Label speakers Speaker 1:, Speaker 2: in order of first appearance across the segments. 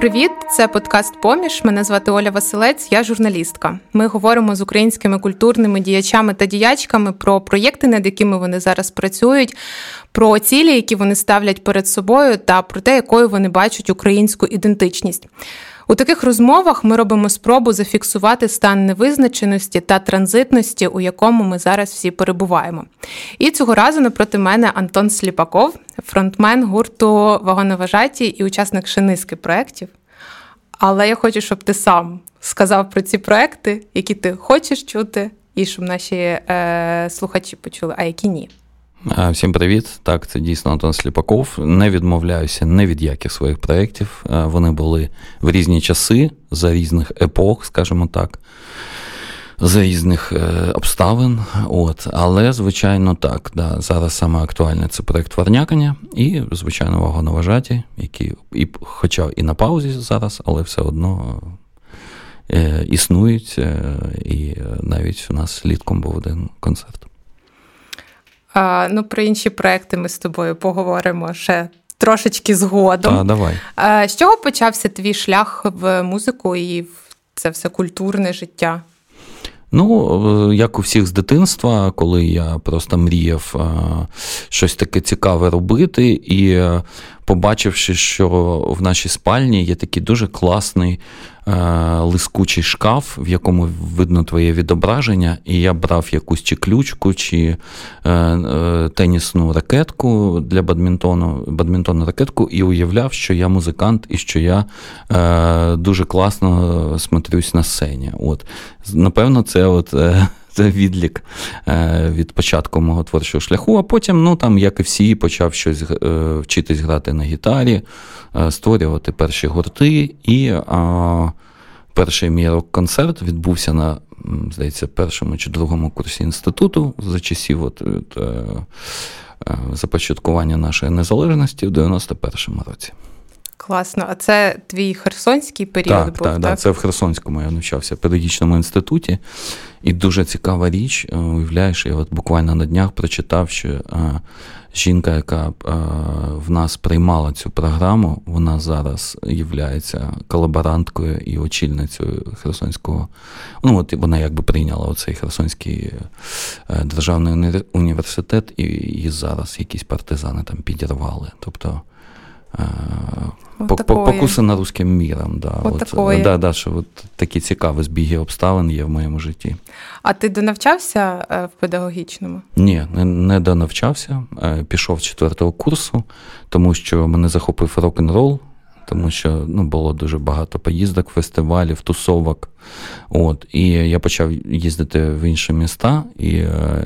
Speaker 1: Привіт, це подкаст Поміж. Мене звати Оля Василець, я журналістка. Ми говоримо з українськими культурними діячами та діячками про проєкти, над якими вони зараз працюють, про цілі, які вони ставлять перед собою, та про те, якою вони бачать українську ідентичність. У таких розмовах ми робимо спробу зафіксувати стан невизначеності та транзитності, у якому ми зараз всі перебуваємо. І цього разу напроти мене Антон Сліпаков, фронтмен гурту Вагоноважаті і учасник шиниски проєктів. Але я хочу, щоб ти сам сказав про ці проекти, які ти хочеш чути, і щоб наші е, слухачі почули, а які ні.
Speaker 2: Всім привіт! Так, це дійсно Антон Сліпаков. Не відмовляюся не від яких своїх проєктів. Вони були в різні часи, за різних епох, скажімо так, за різних е, обставин. От. Але, звичайно, так. Да, Зараз саме актуальне це проєкт Варнякання і, звичайно, вагоноважаті, які, і, хоча і на паузі зараз, але все одно. Е, існують, е, і навіть у нас літком був один концерт.
Speaker 1: А, Ну, про інші проекти ми з тобою поговоримо ще трошечки згодом.
Speaker 2: Та, давай.
Speaker 1: А, З чого почався твій шлях в музику і в це все культурне життя?
Speaker 2: Ну, як у всіх з дитинства, коли я просто мріяв щось таке цікаве робити, і побачивши, що в нашій спальні є такий дуже класний е, лискучий шкаф, в якому видно твоє відображення, і я брав якусь чи ключку, чи е, е, тенісну ракетку для бадмінтону, бадмінтонну ракетку, і уявляв, що я музикант і що я е, дуже класно смотрюсь на сцені. От, Напевно, це от. Е, це відлік е, від початку мого творчого шляху. А потім, ну там, як і всі, почав щось е, вчитись грати на гітарі, е, створювати перші гурти. І перший мій рок-концерт відбувся на, здається, першому чи другому курсі інституту за часів от, от, започаткування нашої незалежності в 91-му році.
Speaker 1: Класно, а це твій херсонський період
Speaker 2: так,
Speaker 1: був?
Speaker 2: Так, так, це в Херсонському я навчався в педагогічному інституті. І дуже цікава річ, е, уявляєш, я от буквально на днях прочитав, що а, е, жінка, яка а, е, в нас приймала цю програму, вона зараз є колаборанткою і очільницею Херсонського. Ну, от вона якби прийняла оцей Херсонський державний університет, і її зараз якісь партизани там підірвали. Тобто Покусана русським міром. Да.
Speaker 1: От, от
Speaker 2: да, да, що от такі цікаві збіги обставин є в моєму житті.
Speaker 1: А ти донавчався е, в педагогічному?
Speaker 2: Ні, не, не донавчався. Е, пішов з четвертого курсу, тому що мене захопив рок-н-рол тому що ну, було дуже багато поїздок, фестивалів, тусовок. От, І я почав їздити в інші міста, і е,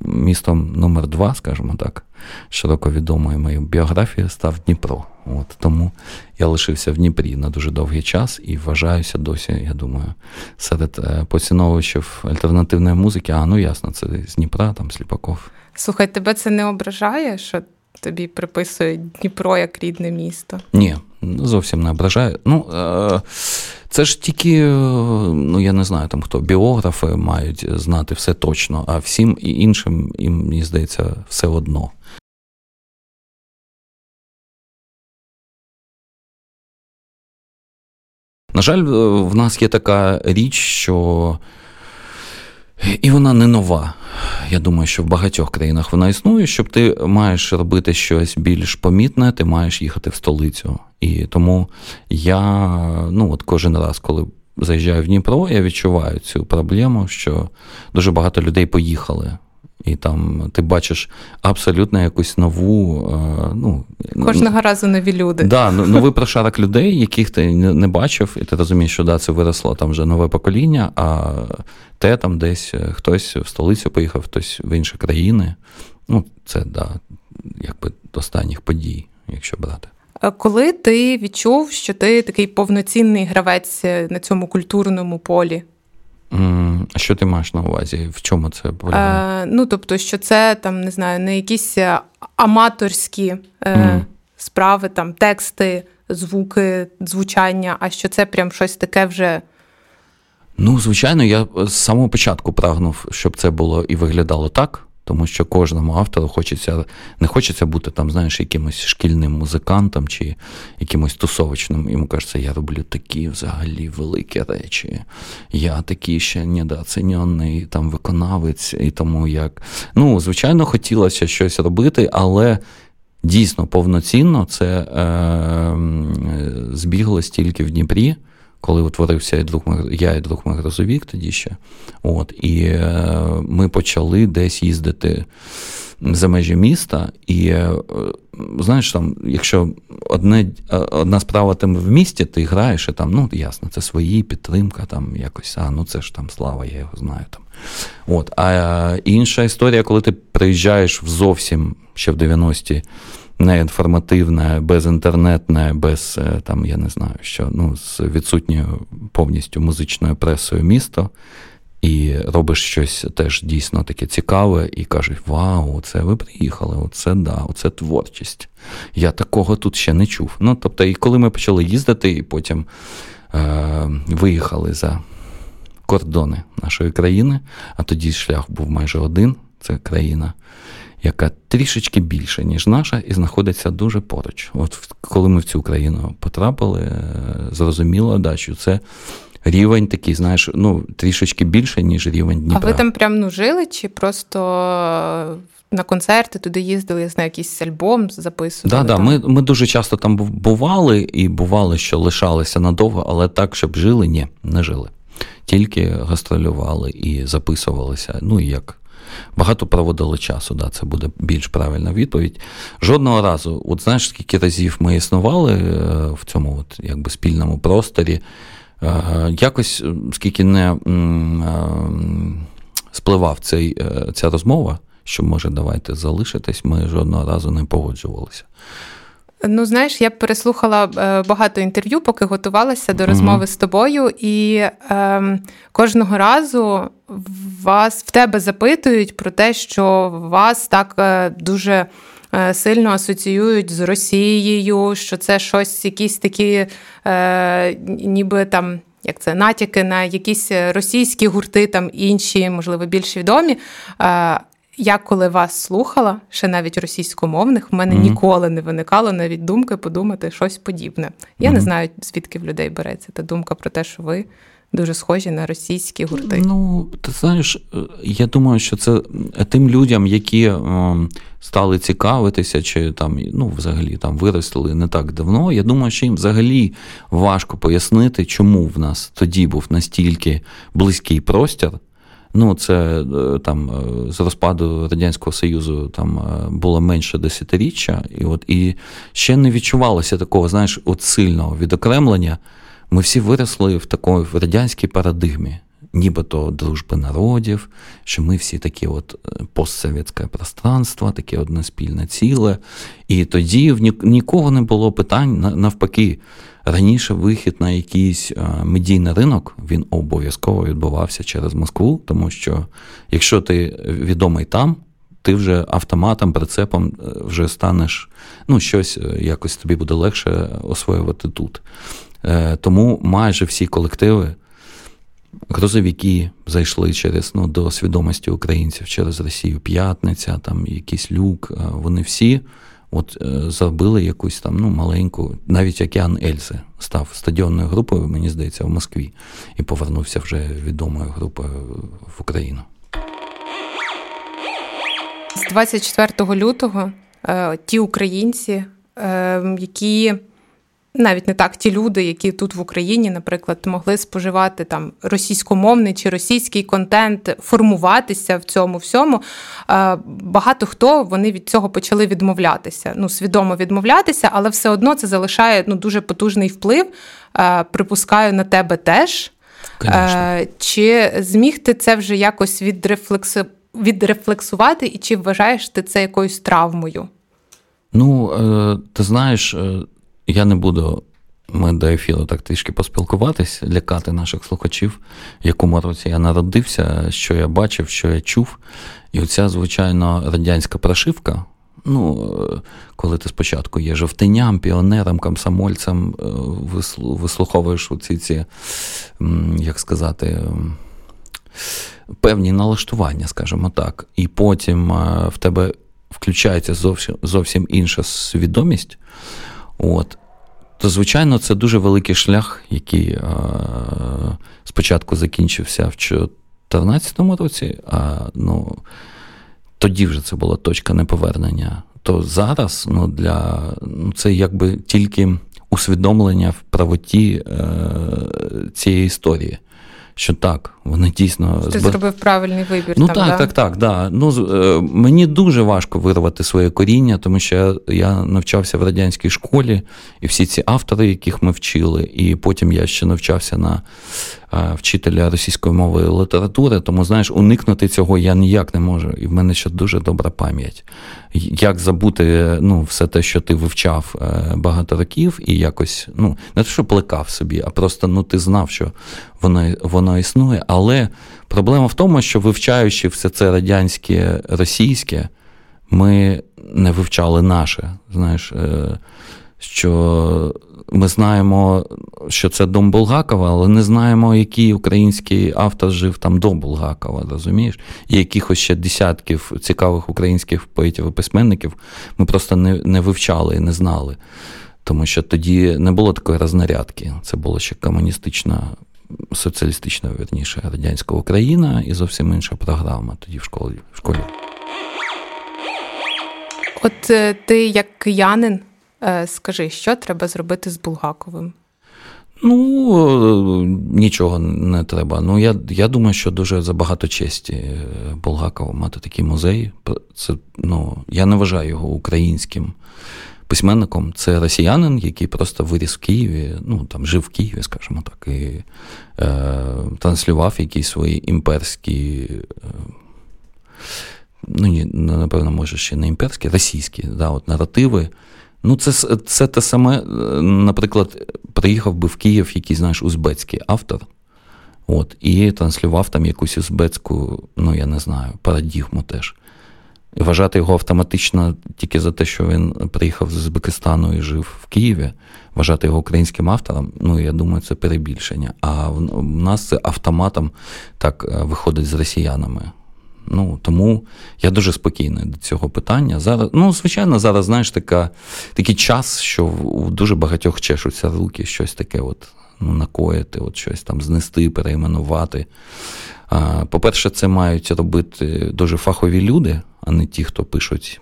Speaker 2: містом номер два, скажімо так, широко відомої моєї біографії став Дніпро. От, Тому я лишився в Дніпрі на дуже довгий час і вважаюся досі, я думаю, серед е, поціновувачів альтернативної музики, а ну ясно, це з Дніпра, там Сліпаков.
Speaker 1: Слухай, тебе це не ображає, що тобі приписують Дніпро як рідне місто?
Speaker 2: Ні, зовсім не ображає. Ну, е, це ж тільки, е, ну я не знаю, там хто біографи мають знати все точно, а всім іншим, їм, мені здається, все одно. На жаль, в нас є така річ, що і вона не нова. Я думаю, що в багатьох країнах вона існує. Щоб ти маєш робити щось більш помітне, ти маєш їхати в столицю. І тому я ну от кожен раз, коли заїжджаю в Дніпро, я відчуваю цю проблему, що дуже багато людей поїхали. І там ти бачиш абсолютно якусь нову. Е, ну,
Speaker 1: Кожного разу нові люди.
Speaker 2: Да, Новий прошарок людей, яких ти не бачив, і ти розумієш, що да, це виросло там вже нове покоління, а те там десь е, хтось в столицю поїхав, хтось в інші країни. Ну, це да, якби останніх подій, якщо брати.
Speaker 1: Коли ти відчув, що ти такий повноцінний гравець на цьому культурному полі?
Speaker 2: А що ти маєш на увазі? В чому це полягає?
Speaker 1: Е, Ну, тобто, що це там, не знаю, не якісь е, аматорські е, mm. справи, там, тексти, звуки, звучання, а що це прям щось таке вже.
Speaker 2: Ну, звичайно, я з самого початку прагнув, щоб це було і виглядало так. Тому що кожному автору хочеться, не хочеться бути там, знаєш, якимось шкільним музикантом чи якимось тусовочним. Йому кажеться, я роблю такі взагалі великі речі. Я такий ще недооцінений там виконавець, і тому як. Ну, звичайно, хотілося щось робити, але. Дійсно, повноцінно це е, збіглось тільки в Дніпрі коли утворився я і друг Грозовік тоді ще. От, І е, ми почали десь їздити за межі міста. І е, знаєш, там, якщо одне, е, одна справа там в місті, ти граєш, і там, ну, ясно, це свої підтримка, там якось, а ну це ж там слава, я його знаю. там. От, А інша історія, коли ти приїжджаєш в зовсім ще в 90-ті неінформативне, безінтернетне, без е, там, я не знаю, що ну, з відсутньою повністю музичною пресою місто. І робиш щось теж дійсно таке цікаве, і кажеш: Вау, це ви приїхали, оце да, оце творчість. Я такого тут ще не чув. Ну, тобто, і коли ми почали їздити, і потім е, виїхали за кордони нашої країни, а тоді шлях був майже один: це країна яка трішечки більша, ніж наша, і знаходиться дуже поруч. От коли ми в цю країну потрапили, е, зрозуміло, да, що це. Рівень такий, знаєш, ну, трішечки більше, ніж рівень Дніпра.
Speaker 1: А ви там прям ну, жили, чи просто на концерти туди їздили, я знаю, якийсь альбом записували?
Speaker 2: Да, да. Ми ми дуже часто там бували, і бували, що лишалися надовго, але так, щоб жили, ні, не жили. Тільки гастролювали і записувалися. Ну і як багато проводили часу. Да, Це буде більш правильна відповідь. Жодного разу, от знаєш, скільки разів ми існували е, в цьому от, якби, спільному просторі, е, якось скільки не е, спливав цей, ця розмова, що може давайте залишитись, ми жодного разу не погоджувалися.
Speaker 1: Ну, знаєш, я переслухала багато інтерв'ю, поки готувалася до розмови mm-hmm. з тобою, і е, кожного разу вас в тебе запитують про те, що вас так е, дуже е, сильно асоціюють з Росією, що це щось, якісь такі, е, ніби там. Як це натяки на якісь російські гурти, там інші, можливо, більш відомі. Я коли вас слухала, ще навіть російськомовних, в мене mm-hmm. ніколи не виникало навіть думки подумати щось подібне. Я mm-hmm. не знаю, звідки в людей береться та думка про те, що ви дуже схожі на російські гурти.
Speaker 2: Ну, ти знаєш, е, я думаю, що це тим людям, які е, стали цікавитися, чи там ну, взагалі там виросли не так давно. Я думаю, що їм взагалі важко пояснити, чому в нас тоді був настільки близький простір. Ну, це е, там з розпаду Радянського Союзу там було менше десятиріччя, і от і ще не відчувалося такого, знаєш, от сильного відокремлення. Ми всі виросли в такій в радянській парадигмі, нібито дружби народів, що ми всі такі от е, постсовєтське пространство, таке одне спільне ціле. І тоді в нікого не було питань навпаки. Раніше вихід на якийсь е, медійний ринок він обов'язково відбувався через Москву, тому що якщо ти відомий там, ти вже автоматом, прицепом е, вже станеш, ну, щось якось тобі буде легше освоювати тут. Тому майже всі колективи, грозовики зайшли через ну, до свідомості українців через Росію П'ятниця, там якийсь люк, е, вони всі от е, зробили якусь там ну, маленьку, навіть океан Ельзи став стадіонною групою, мені здається, в Москві, і повернувся вже відомою групою в Україну.
Speaker 1: З 24 лютого ті українці, які навіть не так ті люди, які тут в Україні, наприклад, могли споживати там російськомовний чи російський контент, формуватися в цьому всьому. Багато хто вони від цього почали відмовлятися. Ну, свідомо відмовлятися, але все одно це залишає ну, дуже потужний вплив. Припускаю на тебе теж. Конечно. Чи зміг ти це вже якось відрефлекс... відрефлексувати, і чи вважаєш ти це якоюсь травмою?
Speaker 2: Ну, е, ти знаєш, е, я не буду. Ми до ефіру так трішки поспілкуватись, лякати наших слухачів, в якому році я народився, що я бачив, що я чув. І оця, звичайно, радянська прошивка. Ну, коли ти спочатку є жовтиням, піонером, комсомольцем, е, вислуховуєш оці ці, як сказати, певні налаштування, скажімо так, і потім е, в тебе включається зовсім зовсім інша свідомість, от, то, звичайно, це дуже великий шлях, який е, спочатку закінчився в 2014 році, а ну, тоді вже це була точка неповернення. То зараз ну, для, ну, це якби тільки усвідомлення в правоті е, цієї історії що так, вони дійсно
Speaker 1: Ти зб... зробив правильний вибір.
Speaker 2: Ну
Speaker 1: там,
Speaker 2: так,
Speaker 1: да?
Speaker 2: так, так. да. Ну, е, Мені дуже важко вирвати своє коріння, тому що я, я навчався в радянській школі, і всі ці автори, яких ми вчили, і потім я ще навчався на е, вчителя російської мови і літератури, тому знаєш, уникнути цього я ніяк не можу. І в мене ще дуже добра пам'ять. Як забути ну, все те, що ти вивчав е, багато років, і якось, ну, не те, що плекав собі, а просто ну, ти знав, що воно воно існує. Але проблема в тому, що вивчаючи все це радянське, російське, ми не вивчали наше. Знаєш, е, що ми знаємо, що це дом Булгакова, але не знаємо, який український автор жив там до Булгакова, розумієш? І якихось ще десятків цікавих українських поетів і письменників ми просто не, не вивчали і не знали. Тому що тоді не було такої рознарядки. Це була ще комуністична соціалістична, верніше, радянська Україна і зовсім інша програма тоді в школі. В школі.
Speaker 1: От е, ти, як киянин, е, скажи, що треба зробити з Булгаковим?
Speaker 2: Ну, нічого не треба. Ну, я я думаю, що дуже забагато честі е, Булгакова мати такий музей. Це, ну, Я не вважаю його українським письменником це росіянин, який просто виріс в Києві, ну там жив в Києві, скажімо так, і е, транслював якісь свої імперські. Е, ну, напевно, може, ще не імперські, російські да, от наративи. Ну, це це те саме, наприклад, приїхав би в Київ якийсь, знаєш, узбецький автор, от, і транслював там якусь узбецьку, ну, я не знаю, парадігму теж. Вважати його автоматично тільки за те, що він приїхав з Узбекистану і жив в Києві, вважати його українським автором, ну я думаю, це перебільшення. А в нас це автоматом так е, виходить з росіянами. Ну, Тому я дуже спокійний до цього питання. Зараз, Ну, звичайно, зараз, знаєш, така, такий час, що у дуже багатьох чешуться руки, щось таке от, накоїти, от щось там знести, перейменувати. По-перше, це мають робити дуже фахові люди, а не ті, хто пишуть,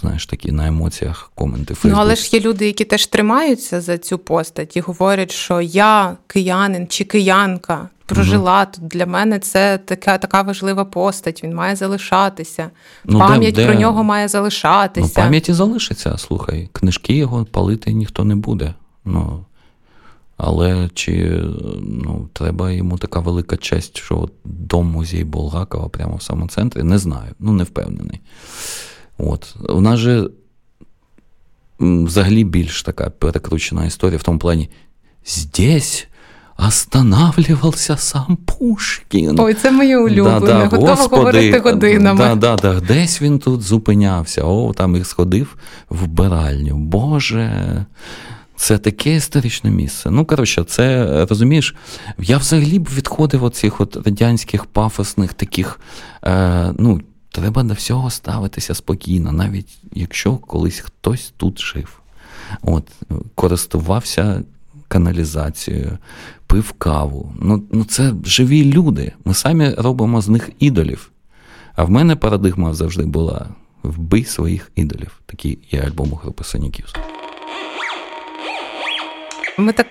Speaker 2: знаєш, такі на емоціях коменти. Фейсбук.
Speaker 1: Ну, але ж є люди, які теж тримаються за цю постать і говорять, що я киянин чи киянка прожила тут. Для мене це така така важлива постать. Він має залишатися. Ну, Пам'ять де, про нього має залишатися.
Speaker 2: Ну, Пам'яті залишиться. Слухай, книжки його палити ніхто не буде. Ну, але чи ну, треба йому така велика честь, що от дом музей Булгакова прямо в самому центрі? Не знаю, ну не впевнений. От. У нас же взагалі більш така перекручена історія в тому плані, здесь останавливався сам Пушкін.
Speaker 1: Ой, це моє улюблене, да, да, готова Господи, говорити годинами.
Speaker 2: Да, да, да, Десь він тут зупинявся, о, там і сходив в вбиральню. Боже. Це таке історичне місце. Ну, коротше, це розумієш, я взагалі б відходив від цих от радянських пафосних таких. е, ну, Треба до всього ставитися спокійно, навіть якщо колись хтось тут жив. От, Користувався каналізацією, пив каву. Ну, ну Це живі люди. Ми самі робимо з них ідолів. А в мене парадигма завжди була: вбий своїх ідолів. Такий є альбом групи Соніківська.
Speaker 1: Ми так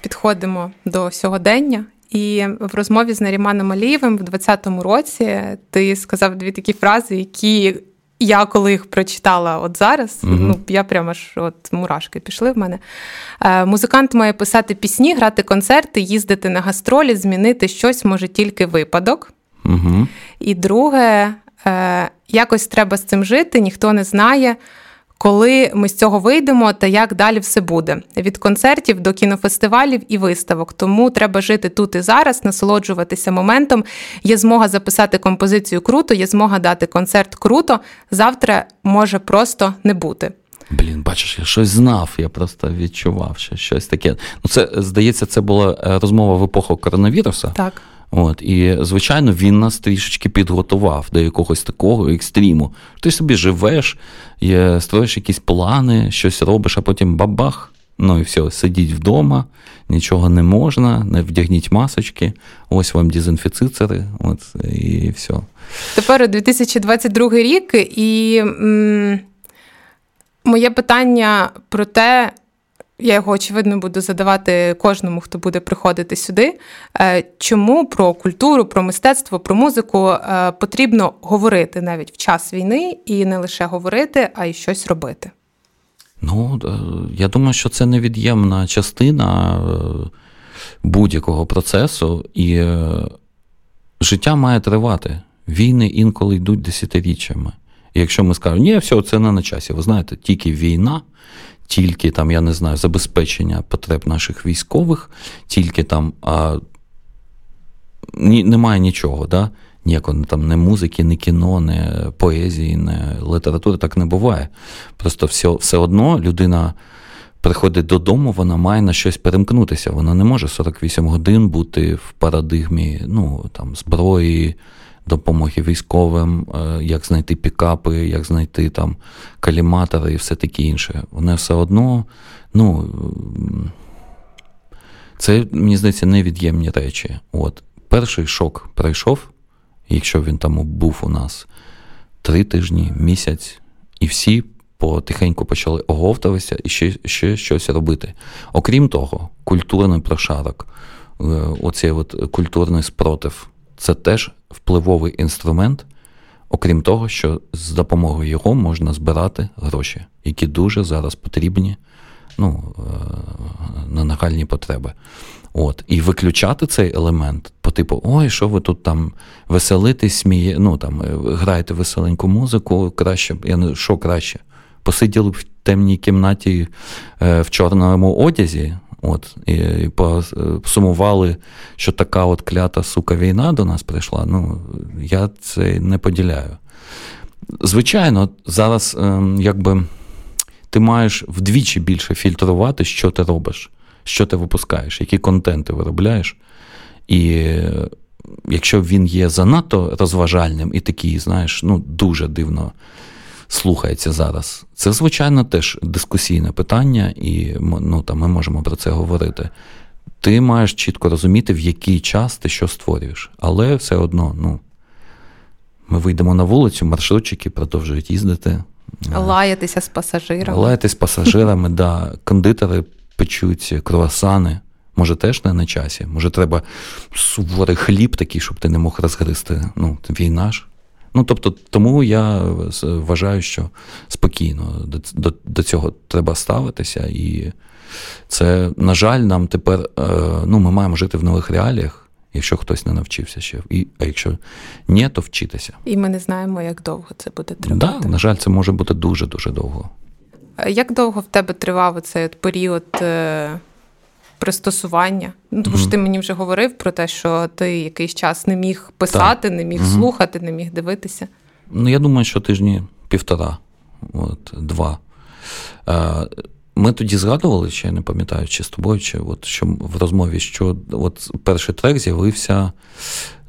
Speaker 1: підходимо до сьогодення. І в розмові з Наріманом Алієвим в 2020 році ти сказав дві такі фрази, які я коли їх прочитала от зараз, угу. ну я прямо ж от мурашки пішли в мене. Е, Музикант має писати пісні, грати концерти, їздити на гастролі, змінити щось може тільки випадок.
Speaker 2: Угу.
Speaker 1: І друге, е, якось треба з цим жити, ніхто не знає коли ми з цього вийдемо та як далі все буде від концертів до кінофестивалів і виставок. Тому треба жити тут і зараз, насолоджуватися моментом. Є змога записати композицію круто, є змога дати концерт круто. Завтра може просто не бути.
Speaker 2: Блін, бачиш, я щось знав, я просто відчував що щось таке. Ну, це здається, це була е, розмова в епоху коронавіруса.
Speaker 1: Так.
Speaker 2: От, І, звичайно, він нас трішечки підготував до якогось такого екстріму. Ти собі живеш, є, строїш якісь плани, щось робиш, а потім бабах. Ну і все, сидіть вдома, нічого не можна, не вдягніть масочки, ось вам дезінфіцитори, от і все.
Speaker 1: Тепер 2022 рік, і м- моє питання про те, я його очевидно буду задавати кожному, хто буде приходити сюди. Е, чому про культуру, про мистецтво, про музику е, потрібно говорити навіть в час війни і не лише говорити, а й щось робити?
Speaker 2: Ну, е, я думаю, що це невід'ємна частина будь-якого процесу, і життя має тривати. Війни інколи йдуть десятиріччями. Якщо ми скажемо, ні, все, це не на часі. Ви знаєте, тільки війна, тільки там, я не знаю, забезпечення потреб наших військових, тільки там а, ні, немає нічого, да? ніякого там не музики, ні кіно, не поезії, не літератури, так не буває. Просто все, все одно людина. Приходить додому, вона має на щось перемкнутися. Вона не може 48 годин бути в парадигмі ну, там, зброї, допомоги військовим, е, як знайти пікапи, як знайти там каліматори і все таке інше. Вони все одно, ну це, мені здається, невід'ємні речі. От. Перший шок пройшов, якщо він там був у нас три тижні, місяць, і всі потихеньку почали оговтуватися і ще ще щось робити. Окрім того, культурний прошарок, е, оцей от культурний спротив це теж впливовий інструмент, окрім того, що з допомогою його можна збирати гроші, які дуже зараз потрібні ну, е, на нагальні потреби. От. І виключати цей елемент по типу, ой, що ви тут там веселитесь, сміє, ну там е, граєте веселеньку музику, краще, я не що краще. Посиділи б в темній кімнаті е, в чорному одязі, От, І, і посумували, що така от клята сука війна до нас прийшла. Ну, я це не поділяю. Звичайно, зараз ем, якби ти маєш вдвічі більше фільтрувати, що ти робиш, що ти випускаєш, які контенти виробляєш. І якщо він є занадто розважальним і такий, знаєш, ну, дуже дивно слухається зараз. Це, звичайно, теж дискусійне питання, і ну, там, ми можемо про це говорити. Ти маєш чітко розуміти, в який час ти що створюєш. Але все одно, ну, ми вийдемо на вулицю, маршрутчики продовжують їздити.
Speaker 1: Лаятися з пасажирами.
Speaker 2: Лаятися з пасажирами, да. Кондитери печуть круасани. Може, теж не на часі. Може, треба суворий хліб такий, щоб ти не мог розгризти. Ну, війна ж. Ну тобто, тому я вважаю, що спокійно до, до, до цього треба ставитися, і це, на жаль, нам тепер е, ну, ми маємо жити в нових реаліях. Якщо хтось не навчився ще, і, а якщо ні, то вчитися.
Speaker 1: І ми не знаємо, як довго це буде тривати.
Speaker 2: Так, да, на жаль, це може бути дуже дуже довго.
Speaker 1: Як довго в тебе тривав цей період е, пристосування. Ну, Тому що ти мені вже говорив про те, що ти якийсь час не міг писати, так. не міг mm слухати, не міг дивитися.
Speaker 2: Ну, я думаю, що тижні півтора, от, два. Ми тоді згадували, ще я не пам'ятаю, чи з тобою, чи от що в розмові, що от перший трек з'явився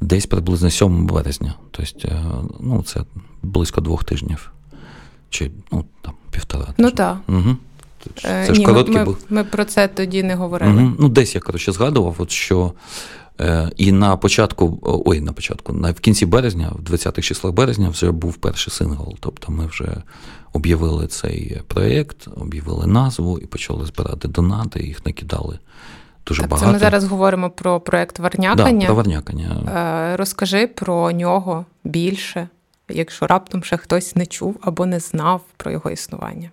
Speaker 2: десь приблизно 7 березня. Тобто, е, ну, це близько двох тижнів. Чи ну, там півтора.
Speaker 1: Ну так.
Speaker 2: Угу.
Speaker 1: Це ж Ні, короткий ми, був. Ми про це тоді не говорили.
Speaker 2: Угу. Ну, десь я коротше згадував, от що е, і на початку, ой, на початку, на в кінці березня, в 20-х числах березня, вже був перший сингл. Тобто ми вже об'явили цей проєкт, об'явили назву і почали збирати донати, їх накидали. Дуже
Speaker 1: так,
Speaker 2: багато.
Speaker 1: Це ми зараз говоримо про проєкт Варнякання.
Speaker 2: Да, про Варнякання.
Speaker 1: Е, розкажи про нього більше, якщо раптом ще хтось не чув або не знав про його існування.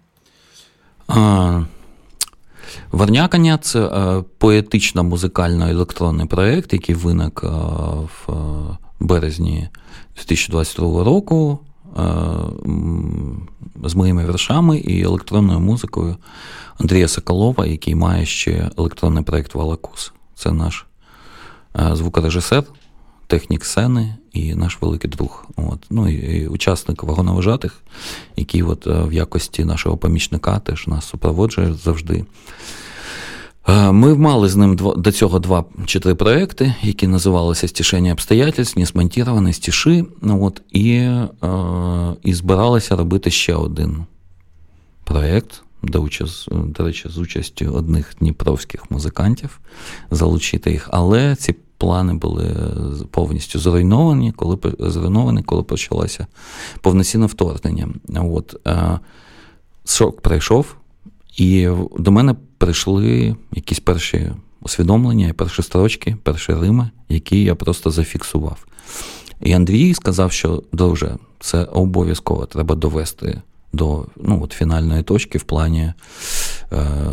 Speaker 2: Варнякання це е, поетично музикально електронний проєкт, який виник е, в е, березні 2022 року з моїми віршами і електронною музикою Андрія Соколова, який має ще електронний проєкт Валакус. Це наш звукорежисер, технік сцени і наш великий друг. От. Ну і, учасник вагоновожатих, який от е, в якості нашого помічника теж нас супроводжує завжди. Е, ми мали з ним до цього два чи три проекти, які називалися Стішення обстоятельств, «Несмонтіровані стіші. Ну, от, і, е, і збиралися робити ще один проєкт, до, до речі, з участю одних дніпровських музикантів, залучити їх. Але ці плани були повністю зруйновані, коли зруйновані, коли почалося повноцінне вторгнення. От, е, Шок прийшов, і до мене прийшли якісь перші усвідомлення, перші строчки, перші рими, які я просто зафіксував. І Андрій сказав, що друже, це обов'язково треба довести до ну, от фінальної точки в плані е,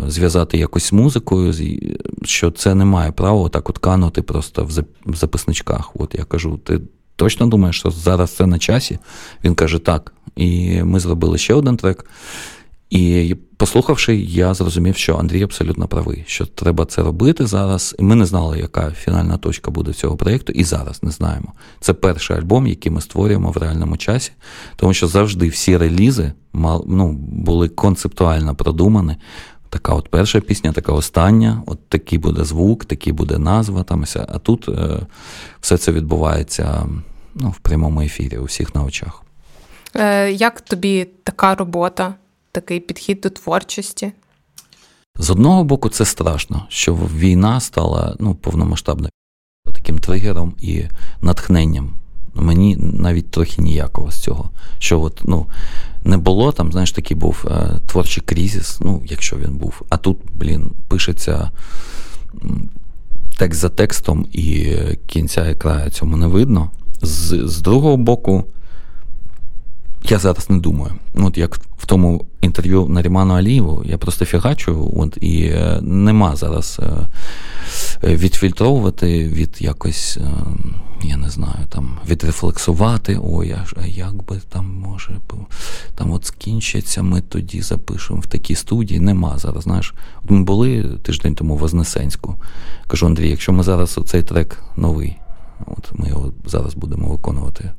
Speaker 2: зв'язати якось музикою, що це не має права так от канути просто в записничках. От я кажу, ти точно думаєш, що зараз це на часі? Він каже, так. І ми зробили ще один трек. І послухавши, я зрозумів, що Андрій абсолютно правий, що треба це робити зараз. Ми не знали, яка фінальна точка буде цього проєкту, і зараз не знаємо. Це перший альбом, який ми створюємо в реальному часі, тому що завжди всі релізи ну, були концептуально продумані. Така от перша пісня, така остання, от такий буде звук, такий буде назва. Там, А тут е, все це відбувається ну, в прямому ефірі у всіх на очах.
Speaker 1: Е, Як тобі така робота? Такий підхід до творчості?
Speaker 2: З одного боку, це страшно, що війна стала ну, повномасштабною таким тригером і натхненням. Мені навіть трохи ніякого з цього. Що от, ну, не було там, знаєш, такий був е, творчий кризис, ну, якщо він був. А тут, блін, пишеться текст за текстом, і кінця і краю цьому не видно. З, З другого боку, я зараз не думаю. От як в тому інтерв'ю на Ріману Алієву, я просто фігачу, от, і е, нема зараз е, відфільтровувати, від якось, е, я не знаю, там, відрефлексувати, ой, а як би там може, там от скінчиться, ми тоді запишемо в такій студії. Нема зараз. знаєш. От Ми були тиждень тому в Вознесенську. Кажу, Андрій, якщо ми зараз цей трек новий. От Ми його зараз будемо виконувати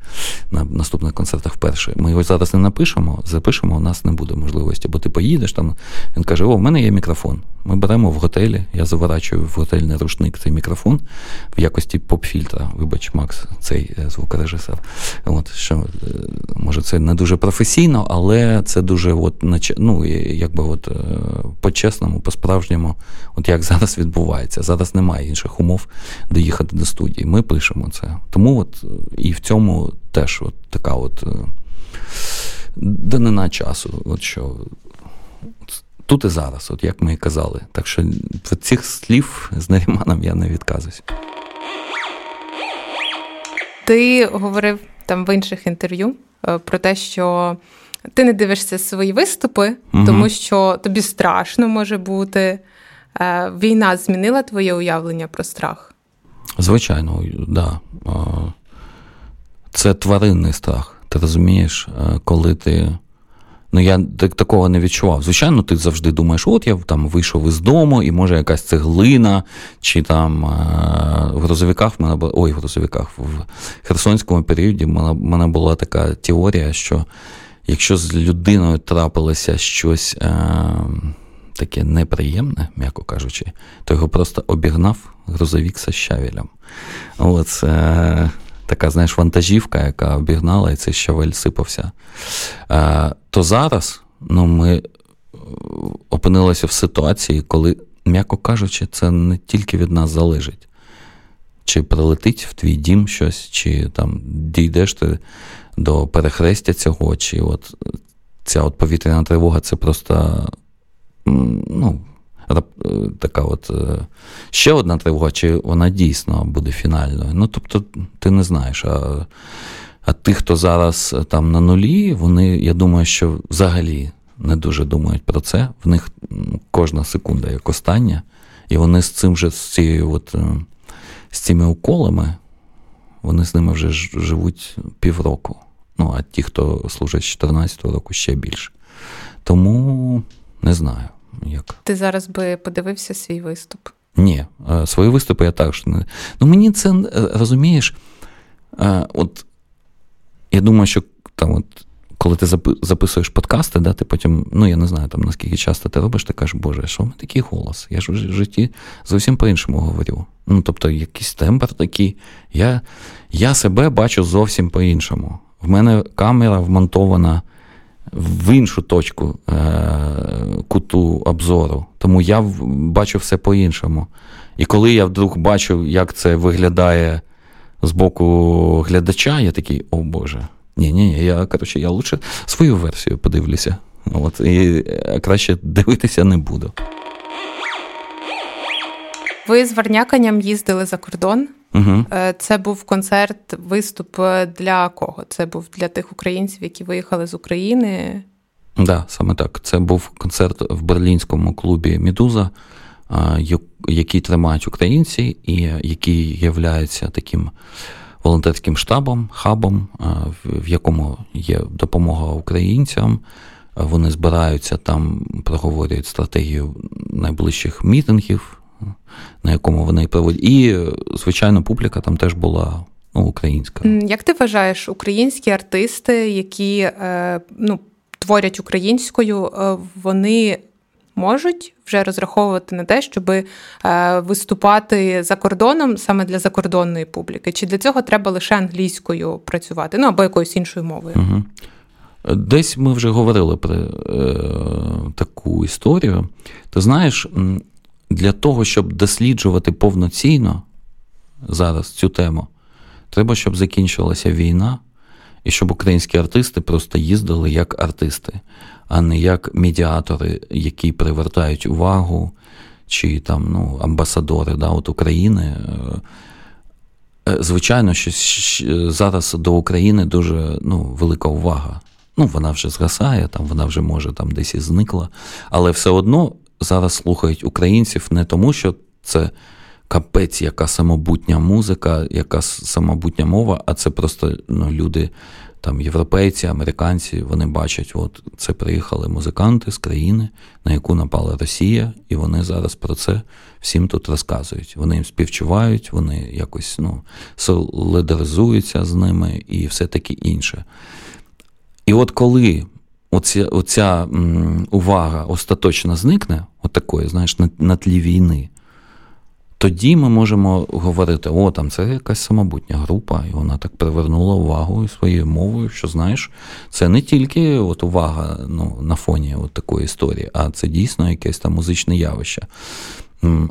Speaker 2: на наступних концертах вперше. Ми його зараз не напишемо, запишемо, у нас не буде можливості, бо ти поїдеш там. Він каже: О, в мене є мікрофон. Ми беремо в готелі, я заворачую в готельний рушник цей мікрофон в якості поп-фільтра. Вибач, Макс, цей е, звукорежисер. От, що, е, Може, це не дуже професійно, але це дуже от, ну, якби от, е, по-чесному, по-справжньому, от як зараз відбувається. Зараз немає інших умов доїхати до студії. Ми пишемо це. Тому от і в цьому теж от така от данина часу. От що тут і зараз, от як ми і казали. Так що від цих слів з Наріманом я не відказуюсь.
Speaker 1: Ти говорив там в інших інтерв'ю е, про те, що ти не дивишся свої виступи, угу. тому що тобі страшно може бути. Е, війна змінила твоє уявлення про страх?
Speaker 2: Звичайно. Да. Це тваринний страх. Ти розумієш, е, коли ти Ну, я так, такого не відчував. Звичайно, ти завжди думаєш, от я там вийшов із дому, і може якась цеглина, чи там е, в грузовиках в мене була. Ой, в грузовиках в Херсонському періоді в мене була така теорія, що якщо з людиною трапилося щось е, таке неприємне, м'яко кажучи, то його просто обігнав грузовік з щавелем. От, е, така, знаєш, вантажівка, яка обігнала, і цей щавель сипався. Е, то зараз ну, ми е, опинилися в ситуації, коли, м'яко кажучи, це не тільки від нас залежить. Чи прилетить в твій дім щось, чи там дійдеш ти до перехрестя цього, чи от ця от повітряна тривога це просто ну, така от е, ще одна тривога, чи вона дійсно буде фінальною. Ну, тобто, ти не знаєш. А а тих, хто зараз там на нулі, вони, я думаю, що взагалі не дуже думають про це. В них кожна секунда як остання, і вони з цим же з цією от, е, з цими уколами, вони з ними вже живуть півроку. Ну, а ті, хто служить з 14-го року, ще більше. Тому не знаю. Як.
Speaker 1: Ти зараз би подивився свій виступ?
Speaker 2: Ні, е, свої виступи я також не. Ну, мені це розумієш, от я думаю, що там от коли ти записуєш подкасти, да, ти потім, ну я не знаю, там наскільки часто ти робиш, ти кажеш, Боже, що в мене такий голос? Я ж в житті зовсім по-іншому говорю. Ну, тобто, якийсь тембр такий. Я я себе бачу зовсім по-іншому. В мене камера вмонтована в іншу точку е- куту обзору, тому я бачу все по-іншому. І коли я вдруг бачу, як це виглядає з боку глядача, я такий, о Боже. Ні, ні, я коротше, я лучше свою версію подивлюся. От, І е, краще дивитися не буду.
Speaker 1: Ви з Варняканням їздили за кордон. Угу. Це був концерт, виступ для кого? Це був для тих українців, які виїхали з України.
Speaker 2: Так, да, саме так. Це був концерт в берлінському клубі Мідуза, який тримають українці, і який є таким волонтерським штабом, хабом, в якому є допомога українцям. Вони збираються там, проговорюють стратегію найближчих мітингів, на якому вони проводять. І, звичайно, публіка там теж була ну, українська.
Speaker 1: Як ти вважаєш, українські артисти, які е, ну, творять українською, е, вони можуть вже розраховувати на те, щоб е, виступати за кордоном саме для закордонної публіки? Чи для цього треба лише англійською працювати, ну або якоюсь іншою мовою?
Speaker 2: Угу. Десь ми вже говорили про е, таку історію. Ти знаєш, для того, щоб досліджувати повноцінно зараз цю тему, треба, щоб закінчилася війна, і щоб українські артисти просто їздили як артисти а не як медіатори, які привертають увагу, чи там ну, амбасадори да, от України. Е, звичайно, що зараз до України дуже ну, велика увага. Ну, вона вже згасає, там вона вже може там десь і зникла. Але все одно зараз слухають українців не тому, що це капець, яка самобутня музика, яка самобутня мова, а це просто ну, люди там європейці, американці, вони бачать, от це приїхали музиканти з країни, на яку напала Росія, і вони зараз про це всім тут розказують. Вони їм співчувають, вони якось ну, солидаризуються з ними і все таке інше. І от коли оця, оця увага остаточно зникне, от знаєш, на, на тлі війни, тоді ми можемо говорити, о, там це якась самобутня група, і вона так привернула увагу своєю мовою, що знаєш, це не тільки от увага ну, на фоні от такої історії, а це дійсно якесь там музичне явище.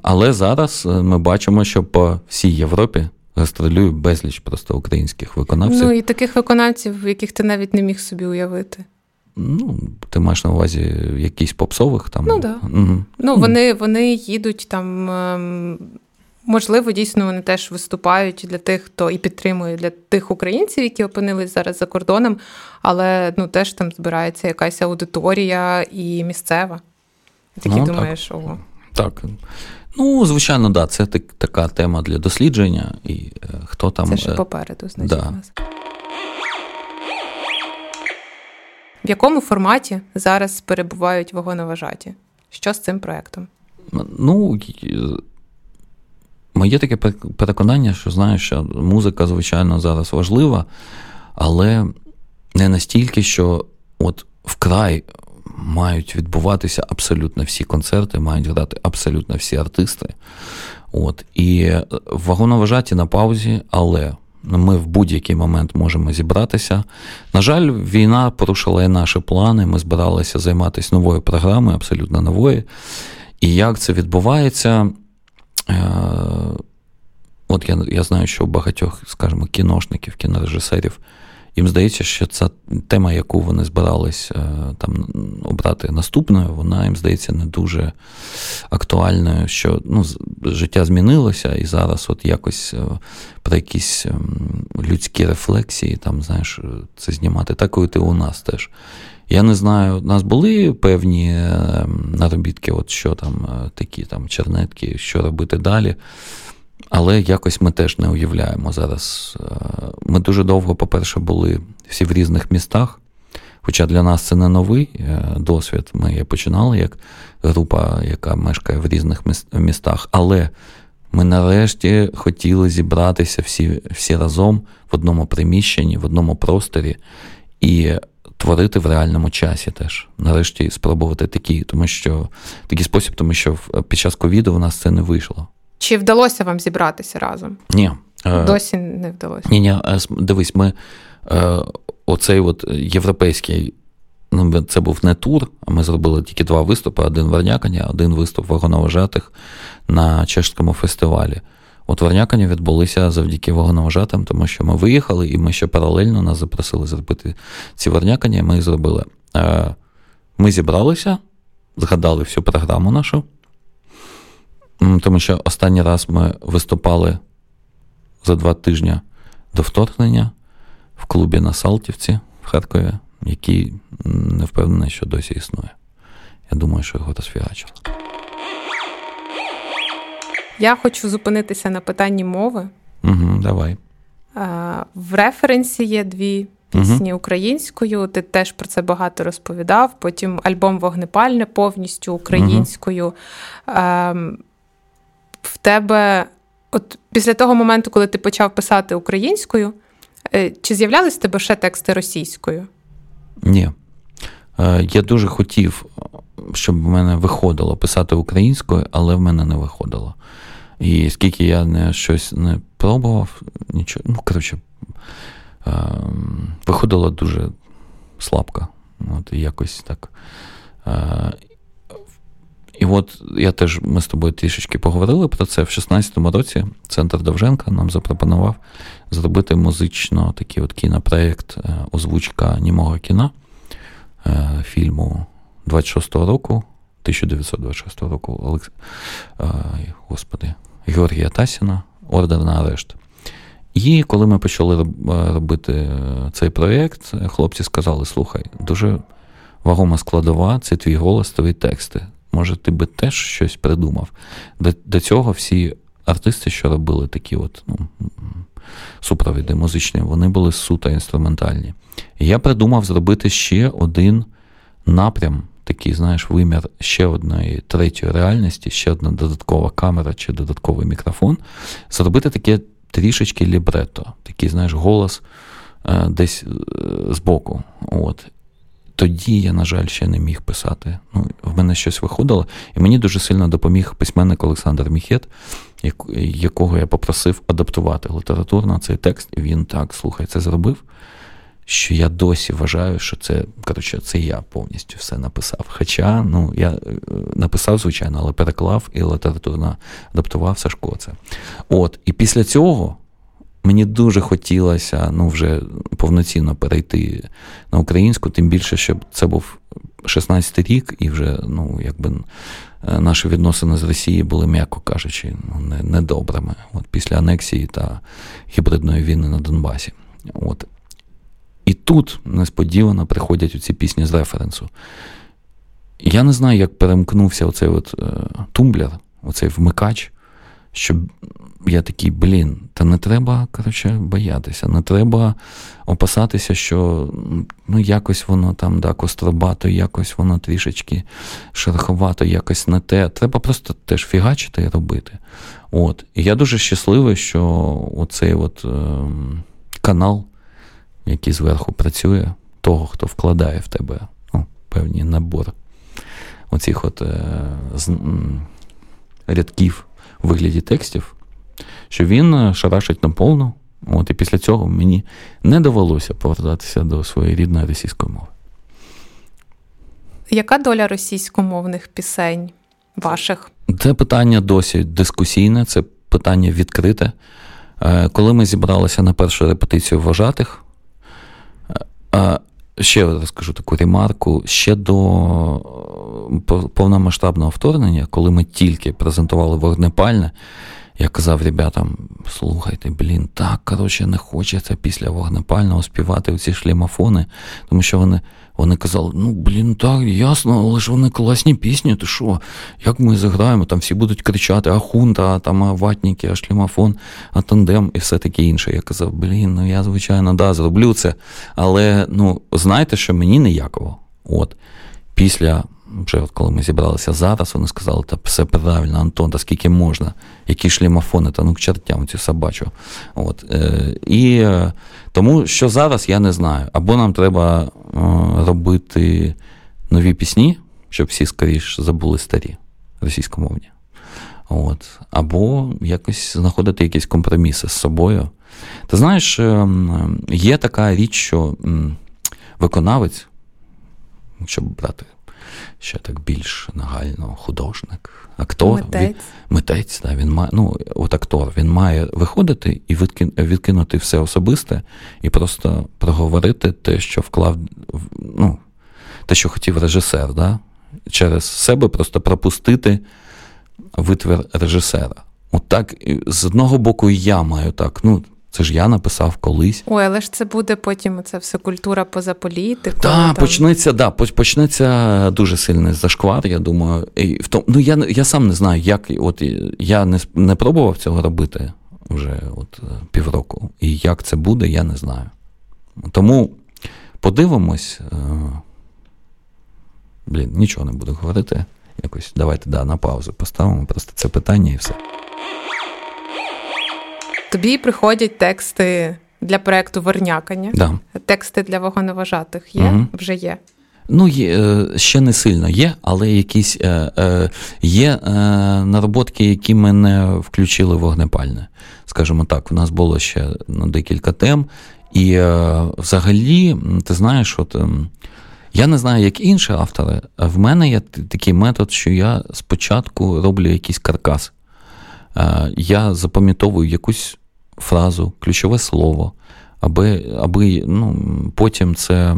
Speaker 2: Але зараз е, ми бачимо, що по всій Європі гастролює безліч просто українських виконавців.
Speaker 1: Ну і таких виконавців, яких ти навіть не міг собі уявити.
Speaker 2: Ну, ти маєш на увазі якісь попсових там?
Speaker 1: Ну, да. Угу. Ну, вони вони їдуть там. Ем, можливо, дійсно вони теж виступають для тих, хто і підтримує для тих українців, які опинились зараз за кордоном, але ну теж там збирається якась аудиторія і місцева. Такі ну, думаєш, так. ого.
Speaker 2: Так. Ну, звичайно, да, це так, така тема для дослідження, і е, хто там.
Speaker 1: Це ще е, попереду, значить. Да. нас. В якому форматі зараз перебувають вагоноважаті? Що з цим проєктом?
Speaker 2: Ну, моє таке переконання, що знаєш, що музика, звичайно, зараз важлива, але не настільки, що от вкрай мають відбуватися абсолютно всі концерти, мають грати абсолютно всі артисти. От. І вагоноважаті на паузі, але ми в будь-який момент можемо зібратися. На жаль, війна порушила і наші плани. Ми збиралися займатися новою програмою, абсолютно новою. І як це відбувається? Е, от я я знаю, що у багатьох, скажімо, кіношників, кінорежисерів їм здається, що ця тема, яку вони збирались е, там обрати наступною, вона їм здається не дуже актуальною. Що ну, життя змінилося, і зараз от якось е, про якісь ем, людські рефлексії, там, знаєш, це знімати. Так і у нас теж. Я не знаю, у нас були певні ем, наробітки, от що там, е, такі там чернетки, що робити далі. Але якось ми теж не уявляємо зараз. Е, ми дуже довго, по-перше, були всі в різних містах. Хоча для нас це не новий е, досвід. Ми починали як група, яка мешкає в різних містах. Але ми нарешті хотіли зібратися всі всі разом в одному приміщенні, в одному просторі. І творити в реальному часі теж. Нарешті спробувати такі, тому що такий спосіб, тому що під час ковіду у нас це не вийшло.
Speaker 1: Чи вдалося вам зібратися разом?
Speaker 2: Ні.
Speaker 1: Е, Досі не вдалося.
Speaker 2: Ні, ні, е, дивись, ми оцей от європейський. Ну, це був не тур, а ми зробили тільки два виступи: один в Вернякані, один виступ вагоновожатих на чешському фестивалі. От Вернякані відбулися завдяки вагоновожатим, тому що ми виїхали, і ми ще паралельно нас запросили зробити ці Вернякані. Ми їх зробили. Е, ми зібралися, згадали всю програму нашу, тому що останній раз ми виступали за два тижні до вторгнення в клубі на Салтівці в Харкові, який не впевнений, що досі існує. Я думаю, що його розфігачили.
Speaker 1: Я хочу зупинитися на питанні мови.
Speaker 2: Угу, Давай.
Speaker 1: В референсі є дві пісні угу. українською. Ти теж про це багато розповідав. Потім альбом Вогнепальне повністю українською. Угу. В тебе, от після того моменту, коли ти почав писати українською, е, чи з'являлись в тебе ще тексти російською?
Speaker 2: Ні. Е, я дуже хотів, щоб в мене виходило писати українською, але в мене не виходило. І скільки я не щось не пробував, нічого. Ну, коротше, е, виходило дуже слабко. От, якось так. Е, і от я теж ми з тобою трішечки поговорили про це. В 16-му році центр Довженка нам запропонував зробити музично такий от кінопроєкт е, озвучка німого кіна фільму 26-го року, 1926 року. Олекс... Господи, Георгія Тасіна, ордер на арешт. І коли ми почали робити е, цей проєкт, хлопці сказали: слухай, дуже вагома складова, це твій голос, твої тексти. Може, ти би теж щось придумав. До, до цього всі артисти, що робили такі от ну, супровіди музичні, вони були суто інструментальні. І я придумав зробити ще один напрям такий, знаєш, вимір ще одної третьої реальності, ще одна додаткова камера чи додатковий мікрофон, зробити таке трішечки лібрето, такий, знаєш, голос е, десь е, збоку. Тоді я, на жаль, ще не міг писати. Ну, В мене щось виходило, і мені дуже сильно допоміг письменник Олександр Міхет, якого я попросив адаптувати літературно цей текст, і він так, слухай, це зробив що я досі вважаю, що це коротше, це я повністю все написав. Хоча ну, я е, написав, звичайно, але переклав і літературно адаптував Сашко це. От, І після цього. Мені дуже хотілося ну, вже повноцінно перейти на українську, тим більше, щоб це був 16-й рік, і вже ну, якби е, наші відносини з Росією були, м'яко кажучи, ну, недобрими От після анексії та гібридної війни на Донбасі. От. І тут несподівано приходять ці пісні з референсу. Я не знаю, як перемкнувся оцей от е, тумблер, оцей вмикач, щоб я такий, блін, та не треба коротше, боятися, не треба опасатися, що ну, якось воно там да, костробато, якось воно трішечки шероховато, якось не те. Треба просто теж фігачити і робити. От. І я дуже щасливий, що оцей от, е, канал який зверху працює, того, хто вкладає в тебе ну, певний набор оцих от е, з, рядків у вигляді текстів, що він е, шарашить наповну. От І після цього мені не довелося повертатися до своєї рідної російської мови.
Speaker 1: Яка доля російськомовних пісень ваших?
Speaker 2: Це питання досі дискусійне, це питання відкрите. Е, коли ми зібралися на першу репетицію вважатих, а, Ще розкажу таку ремарку. Ще до повномасштабного вторгнення, коли ми тільки презентували вогнепальне, я казав ребятам: слухайте, блін, так коротше, не хочеться після вогнепального співати ці шлімофони, тому що вони вони казали, ну, блін, так, ясно, але ж вони класні пісні, ти що? Як ми заграємо? Там всі будуть кричати, а хунта, а там а ватніки, а шлімофон, а тандем і все таке інше. Я казав, блін, ну я, звичайно, да, зроблю це. Але ну, знаєте, що мені ніяково. От, Після вже от коли ми зібралися зараз, вони сказали, та все правильно, Антон, та скільки можна, які шлімофони, та ну к чертям цю собачу. От, е, І е, тому що зараз я не знаю. Або нам треба робити нові пісні, щоб всі скоріш забули старі російськомовні. От. Або якось знаходити якісь компроміси з собою. Ти знаєш, ем, є така річ, що виконавець, щоб брати ще так більш нагально, художник, актор,
Speaker 1: митець, він,
Speaker 2: митець да, він має, ну, от актор, він має виходити і відкинути все особисте, і просто проговорити те, що вклав, ну, те, що хотів режисер, да? через себе просто пропустити витвір режисера. От так, з одного боку, і я маю так. ну, Це ж я написав колись.
Speaker 1: Ой, але ж це буде потім це все культура поза політикою.
Speaker 2: Так, почнеться, да, почнеться дуже сильний зашквар, я думаю. І в тому, ну, Я я сам не знаю, як. от Я не не пробував цього робити вже от півроку. І як це буде, я не знаю. Тому подивимось. Е, блін, нічого не буду говорити. Якось давайте да, на паузу поставимо просто це питання і все.
Speaker 1: Тобі приходять тексти для проєкту Вернякання.
Speaker 2: Да.
Speaker 1: Тексти для вагоноважатих є? Угу. Вже є.
Speaker 2: Ну, є, е, ще не сильно є, але якісь е, е, є нароботки, які ми не включили в вогнепальне. Скажімо так, в нас було ще ну, декілька тем. І взагалі, ти знаєш, от. Ем, я не знаю, як інші автори, в мене є такий метод, що я спочатку роблю якийсь каркас. Я запам'ятовую якусь фразу, ключове слово, аби аби ну, потім це.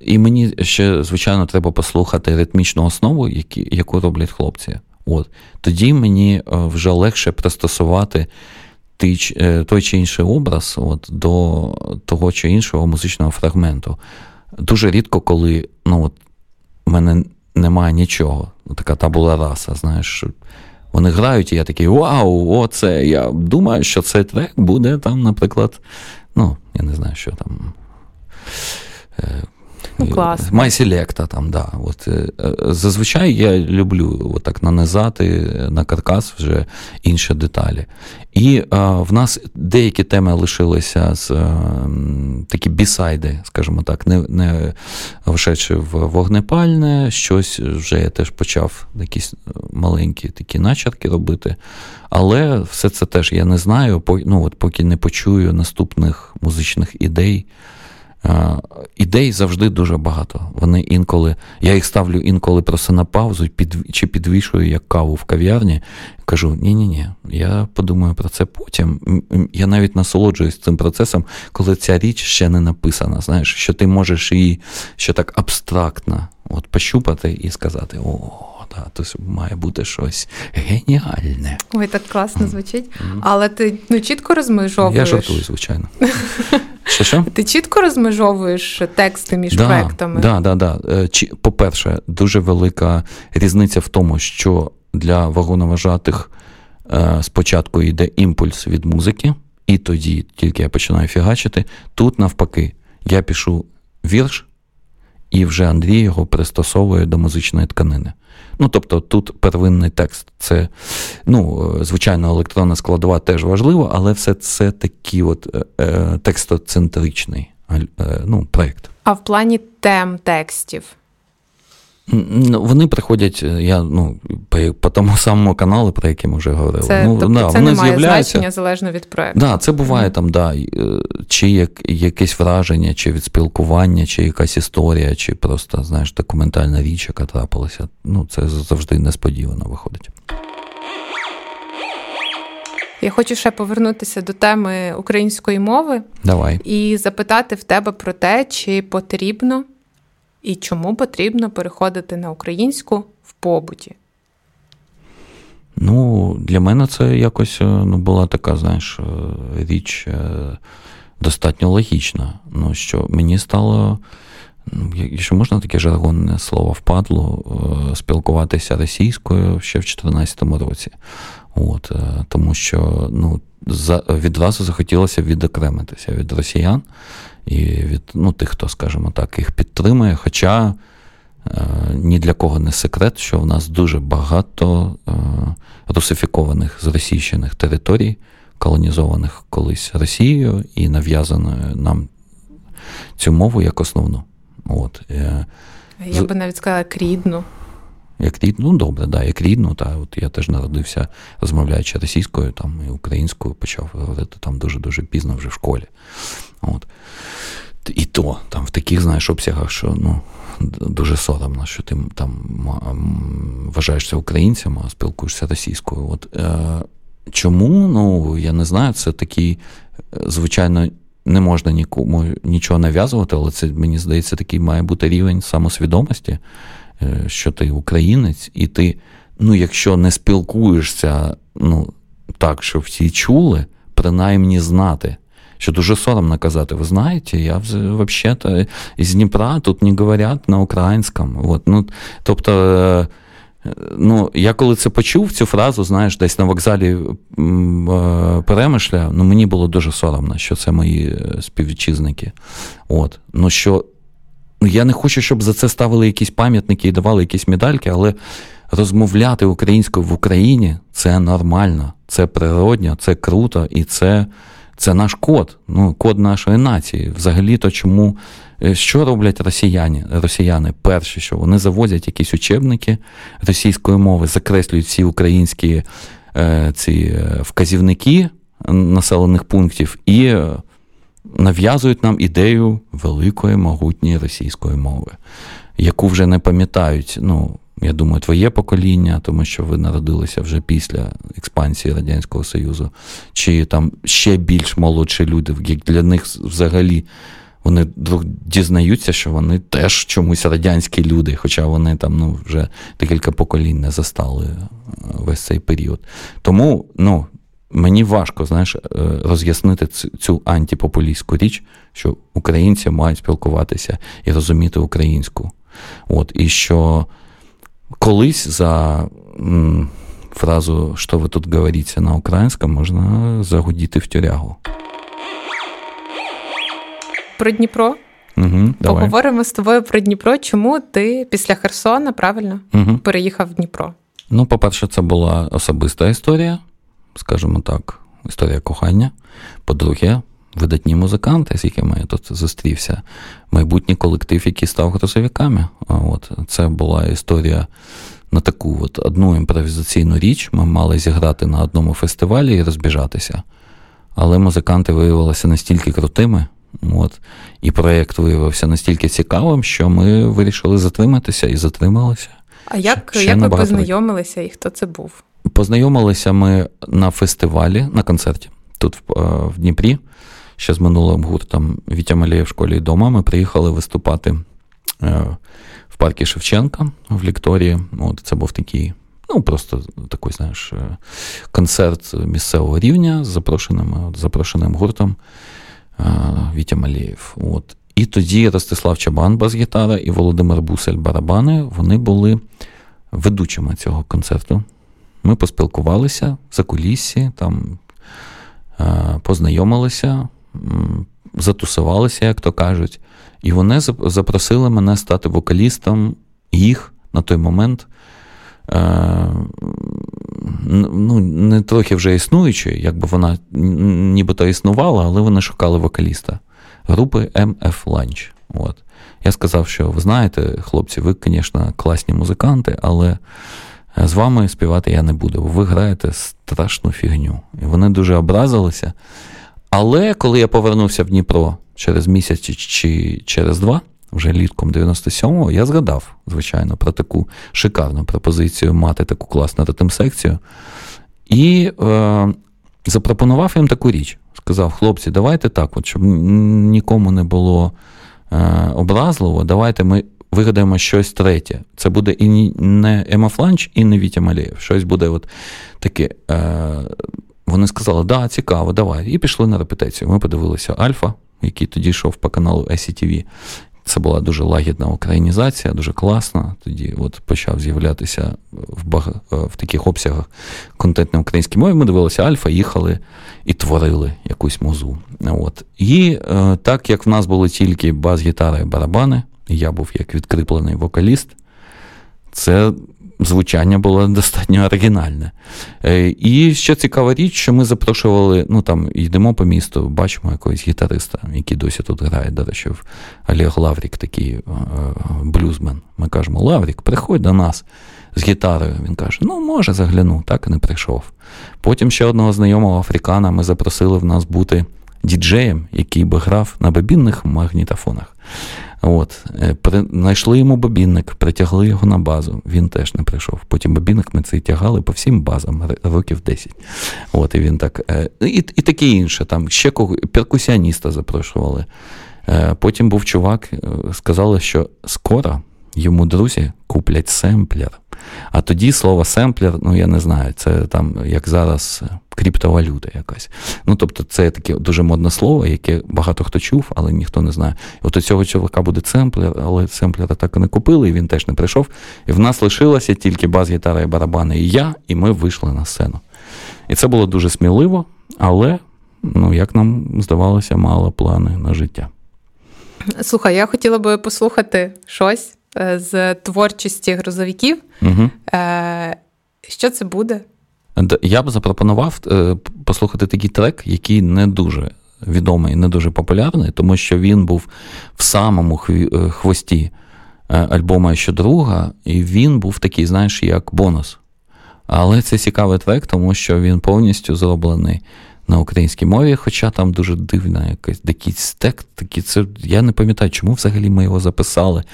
Speaker 2: І мені ще, звичайно, треба послухати ритмічну основу, які, яку роблять хлопці. От. Тоді мені е, вже легше пристосувати той, е, чи інший образ от, до того чи іншого музичного фрагменту дуже рідко, коли ну, от, у мене немає нічого. Така табула раса, знаєш. Вони грають, і я такий вау, оце. Я думаю, що цей трек буде там, наприклад, ну, я не знаю, що там.
Speaker 1: Е, Ну, клас.
Speaker 2: MySelect, там, да. От, е, е, Зазвичай я люблю так нанизати на каркас вже інші деталі. І в нас деякі теми лишилися з а, такі бісайди, скажімо так, не не вшедши в вогнепальне, щось вже я теж почав якісь маленькі такі начерки робити. Але все це теж я не знаю, ну, от поки не почую наступних музичних ідей. Ідей завжди дуже багато. Вони інколи, я їх ставлю інколи просто на паузу під, чи підвішую як каву в кав'ярні. Кажу: ні-ні-ні, я подумаю про це потім. Я навіть насолоджуюсь цим процесом, коли ця річ ще не написана. Знаєш, що ти можеш її ще так абстрактно от, пощупати і сказати: о, та, тут має бути щось геніальне.
Speaker 1: Ой, так класно звучить. Mm-hmm. Але ти ну, чітко розмежовуєш.
Speaker 2: Я жартую, звичайно. Що, що?
Speaker 1: Ти чітко розмежовуєш тексти між да, проектами?
Speaker 2: Так, да, да, да. По-перше, дуже велика різниця в тому, що для вагоноважатих е, спочатку йде імпульс від музики, і тоді тільки я починаю фігачити. Тут, навпаки, я пишу вірш, і вже Андрій його пристосовує до музичної тканини. Ну, тобто тут первинний текст. Це, ну, звичайно, електронна складова теж важлива, але все це такий от е, е, текстоцентричний е, ну, проєкт.
Speaker 1: А в плані тем текстів?
Speaker 2: Ну, вони приходять, е, я ну, по, по тому самому каналу, про який ми вже говорили.
Speaker 1: Це,
Speaker 2: ну,
Speaker 1: тобто, да, це не має значення залежно від проєкту.
Speaker 2: Да, це буває mm. там, да, е, чи як, якесь враження, чи від спілкування, чи якась історія, чи просто, знаєш, документальна річ, яка трапилася. Ну, це завжди несподівано виходить.
Speaker 1: Я хочу ще повернутися до теми української мови
Speaker 2: Давай.
Speaker 1: і запитати в тебе про те, чи потрібно і чому потрібно переходити на українську в побуті?
Speaker 2: Ну, для мене це якось е, ну, була така, знаєш, е, річ е, достатньо логічна. Ну, що мені стало, ну, якщо можна таке жаргонне слово впадло, спілкуватися російською ще в 2014 році. От, Тому що ну, відразу захотілося відокремитися від росіян і від ну, тих, хто, скажімо так, їх підтримує. Хоча е, ні для кого не секрет, що в нас дуже багато е, русифікованих зросійщених територій, колонізованих колись Росією і нав'язаною нам цю мову як основну. От.
Speaker 1: Я би навіть сказала як рідну.
Speaker 2: Як рідну, ну добре, да, як рідну. Та, от Я теж народився, розмовляючи російською там, і українською, почав говорити там дуже-дуже пізно вже в школі. От. І то там в таких, знаєш, обсягах, що ну, дуже соромно, що ти там вважаєшся українцем, а спілкуєшся російською. От, е, Чому? Ну, я не знаю, це такий, звичайно, не можна нікому нічого нав'язувати, але це, мені здається, такий має бути рівень самосвідомості, е, що ти українець, і ти, ну, якщо не спілкуєшся, ну, так, щоб всі чули, принаймні знати. Що дуже соромно казати, ви знаєте, я взагалі з Дніпра тут не говорять на українському. От, ну, Тобто, е, ну, я коли це почув, цю фразу, знаєш, десь на вокзалі е, перемишля, ну мені було дуже соромно, що це мої е, співвітчизники. От, ну що, Я не хочу, щоб за це ставили якісь пам'ятники і давали якісь медальки, але розмовляти українською в Україні це нормально, це природньо, це круто і це. Це наш код, ну, код нашої нації. Взагалі-то чому е, що роблять росіяни? Росіяни? Перше, що вони завозять якісь учебники російської мови, закреслюють всі українські е, ці е, вказівники населених пунктів і е, нав'язують нам ідею великої могутньої російської мови, яку вже не пам'ятають. ну, я думаю, твоє покоління, тому що ви народилися вже після експансії Радянського Союзу, чи там ще більш молодші люди, як для них взагалі вони дізнаються, що вони теж чомусь радянські люди, хоча вони там ну, вже декілька поколінь не застали е, весь цей період. Тому ну, мені важко знаєш, е, роз'яснити цю антипопулістську річ, що українці мають спілкуватися і розуміти українську. От, І що колись за м, фразу «Що ви тут говорите на українському» можна загудіти в тюрягу.
Speaker 1: Про Дніпро.
Speaker 2: Угу,
Speaker 1: Поговоримо з тобою про Дніпро. Чому ти після Херсона правильно угу. переїхав в Дніпро?
Speaker 2: Ну, по-перше, це була особиста історія, скажімо так, історія кохання. По-друге, видатні музиканти, з якими я тут зустрівся, майбутній колектив, який став грозовиками. От Це була історія на таку от одну імпровізаційну річ. Ми мали зіграти на одному фестивалі і розбіжатися. Але музиканти виявилися настільки крутими, от, і проєкт виявився настільки цікавим, що ми вирішили затриматися і затрималися.
Speaker 1: А як, ще як ви познайомилися і хто це був?
Speaker 2: Познайомилися ми на фестивалі, на концерті тут в, в Дніпрі ще з минулим гуртом Вітя Малєєв в школі вдома. Ми приїхали виступати е, в паркі Шевченка в Лікторії. От Це був такий, ну просто такий, знаєш, е, концерт місцевого рівня з запрошеним, запрошеним гуртом е, Вітя Малєєв. От. І тоді Ростислав Чабан, бас-гітара, і Володимир Бусель барабани вони були ведучими цього концерту. Ми поспілкувалися за кулісі, там познайомилися затусувалися, як то кажуть, і вони запросили мене стати вокалістом їх на той момент. Е, ну, Не трохи вже існуючої, якби вона нібито існувала, але вони шукали вокаліста групи MF Lunch. От. Я сказав, що ви знаєте, хлопці, ви, звісно, класні музиканти, але з вами співати я не буду, ви граєте страшну фігню. І вони дуже образилися. Але коли я повернувся в Дніпро через місяць чи через два, вже літком 97-го, я згадав, звичайно, про таку шикарну пропозицію мати таку класну ритм-секцію. І е, запропонував їм таку річ. Сказав, хлопці, давайте так, от, щоб нікому не було е, образливо, давайте ми вигадаємо щось третє. Це буде і не Ема Фланч, і не Вітя Малєєв. Щось буде от таке. Е, вони сказали, да, цікаво, давай. І пішли на репетицію. Ми подивилися Альфа, який тоді йшов по каналу SCTV. Це була дуже лагідна українізація, дуже класна. Тоді от почав з'являтися в баг... в таких обсягах контент на українській мові. Ми дивилися Альфа, їхали і творили якусь музу. От. І е, так як в нас були тільки бас-гітара і барабани, я був як відкріплений вокаліст, це звучання було достатньо оригінальне. Е, і ще цікава річ, що ми запрошували, ну там йдемо по місту, бачимо якогось гітариста, який досі тут грає, до речі, Олег Лаврік, такий е, блюзмен. Ми кажемо, Лаврік, приходь до нас з гітарою. Він каже: Ну, може, загляну, так і не прийшов. Потім ще одного знайомого африкана ми запросили в нас бути діджеєм, який би грав на бобінних магнітофонах. От, при... Знайшли йому бобінник, притягли його на базу. Він теж не прийшов. Потім бобінник ми цей тягали по всім базам, років 10. От, І він так, е, і і таке інше. Там ще кого, перкусіоніста запрошували. Е, потім був чувак, сказали, що скоро йому друзі куплять семплер. А тоді слово семплер, ну я не знаю, це там, як зараз, е, криптовалюта якась. Ну, тобто, це таке дуже модне слово, яке багато хто чув, але ніхто не знає. От у цього чоловіка буде семплер, але семплера так і не купили, і він теж не прийшов. І в нас лишилося тільки бас-гітара і барабани, і я, і ми вийшли на сцену. І це було дуже сміливо, але, ну, як нам здавалося, мало плани на життя.
Speaker 1: Слухай, я хотіла би послухати щось. Е, з творчості грузовиків. Угу. Що це буде?
Speaker 2: Я б запропонував е, послухати такий трек, який не дуже відомий, не дуже популярний, тому що він був в самому хвості альбома «Що друга, і він був такий, знаєш, як бонус. Але це цікавий трек, тому що він повністю зроблений на українській мові, хоча там дуже дивна якась такий стек. Такі, це, Я не пам'ятаю, чому взагалі ми його записали.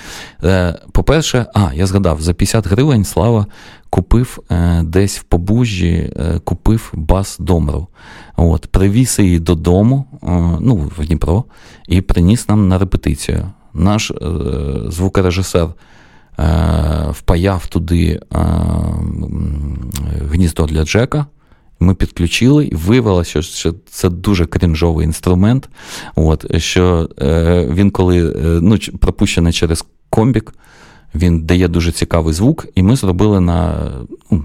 Speaker 2: Е, По-перше, а, я згадав, за 50 гривень Слава купив е, десь в побужжі, е, купив бас Домру. От, Привіз її додому, ну, в Дніпро, і приніс нам на репетицію. Наш звукорежисер. Впаяв туди гніздо для Джека, ми підключили і виявилося, що це дуже крінжовий інструмент. От, Що е, він, коли е, ну, пропущений через комбік, він дає дуже цікавий звук, і ми зробили на ну,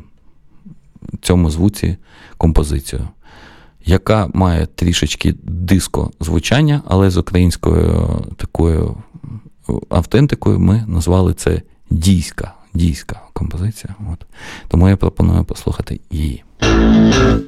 Speaker 2: цьому звуці композицію, яка має трішечки диско звучання, але з українською такою автентикою ми назвали це дійська. Дійська композиція. От. Тому я пропоную послухати її.
Speaker 1: Thank